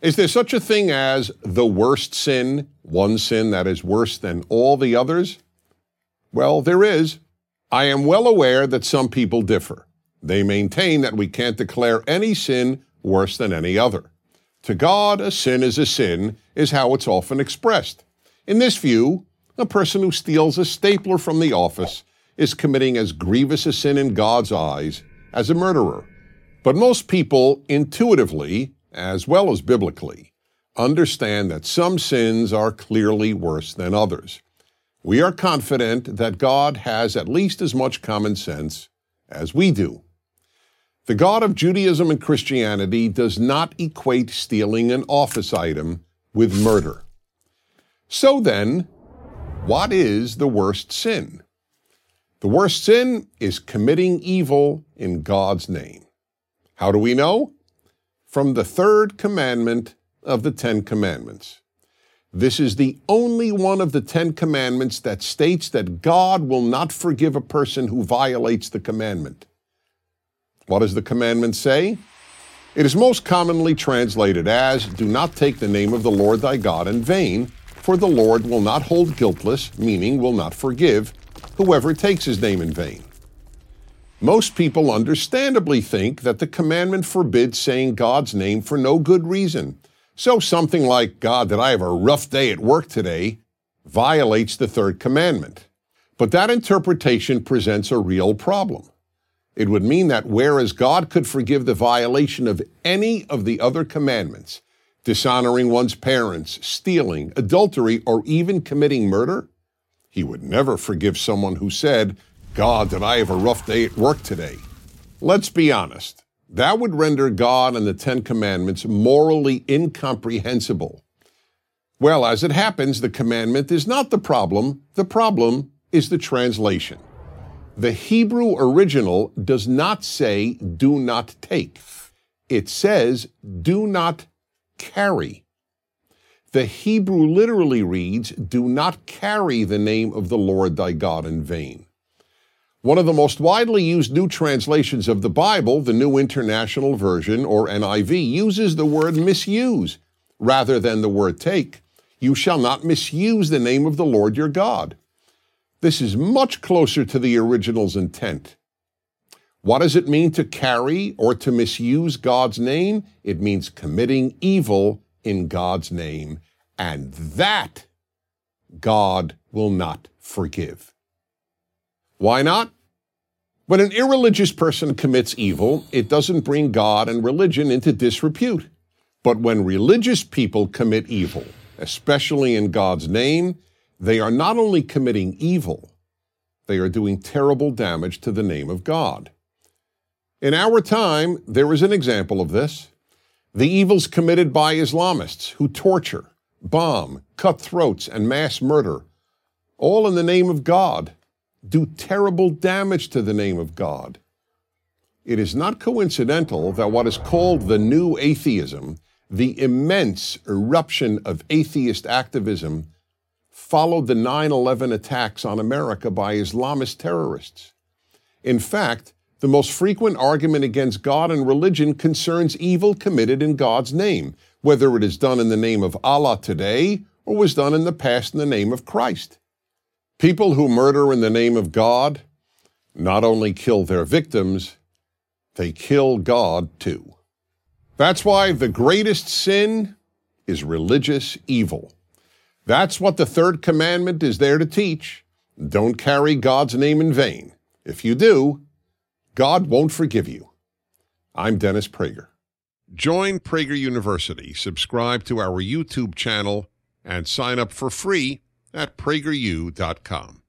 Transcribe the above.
Is there such a thing as the worst sin, one sin that is worse than all the others? Well, there is. I am well aware that some people differ. They maintain that we can't declare any sin worse than any other. To God, a sin is a sin, is how it's often expressed. In this view, a person who steals a stapler from the office is committing as grievous a sin in God's eyes as a murderer. But most people intuitively as well as biblically, understand that some sins are clearly worse than others. We are confident that God has at least as much common sense as we do. The God of Judaism and Christianity does not equate stealing an office item with murder. So then, what is the worst sin? The worst sin is committing evil in God's name. How do we know? From the third commandment of the Ten Commandments. This is the only one of the Ten Commandments that states that God will not forgive a person who violates the commandment. What does the commandment say? It is most commonly translated as, Do not take the name of the Lord thy God in vain, for the Lord will not hold guiltless, meaning will not forgive, whoever takes his name in vain. Most people understandably think that the commandment forbids saying God's name for no good reason. So something like, God, that I have a rough day at work today, violates the third commandment. But that interpretation presents a real problem. It would mean that whereas God could forgive the violation of any of the other commandments, dishonoring one's parents, stealing, adultery, or even committing murder, he would never forgive someone who said, God, did I have a rough day at work today? Let's be honest. That would render God and the Ten Commandments morally incomprehensible. Well, as it happens, the commandment is not the problem. The problem is the translation. The Hebrew original does not say, do not take. It says, do not carry. The Hebrew literally reads, do not carry the name of the Lord thy God in vain. One of the most widely used new translations of the Bible, the New International Version, or NIV, uses the word misuse rather than the word take. You shall not misuse the name of the Lord your God. This is much closer to the original's intent. What does it mean to carry or to misuse God's name? It means committing evil in God's name, and that God will not forgive. Why not? When an irreligious person commits evil, it doesn't bring God and religion into disrepute. But when religious people commit evil, especially in God's name, they are not only committing evil, they are doing terrible damage to the name of God. In our time, there is an example of this. The evils committed by Islamists who torture, bomb, cut throats, and mass murder, all in the name of God do terrible damage to the name of God. It is not coincidental that what is called the new atheism, the immense eruption of atheist activism, followed the 9 11 attacks on America by Islamist terrorists. In fact, the most frequent argument against God and religion concerns evil committed in God's name, whether it is done in the name of Allah today or was done in the past in the name of Christ. People who murder in the name of God not only kill their victims, they kill God too. That's why the greatest sin is religious evil. That's what the third commandment is there to teach. Don't carry God's name in vain. If you do, God won't forgive you. I'm Dennis Prager. Join Prager University, subscribe to our YouTube channel, and sign up for free at prageru.com.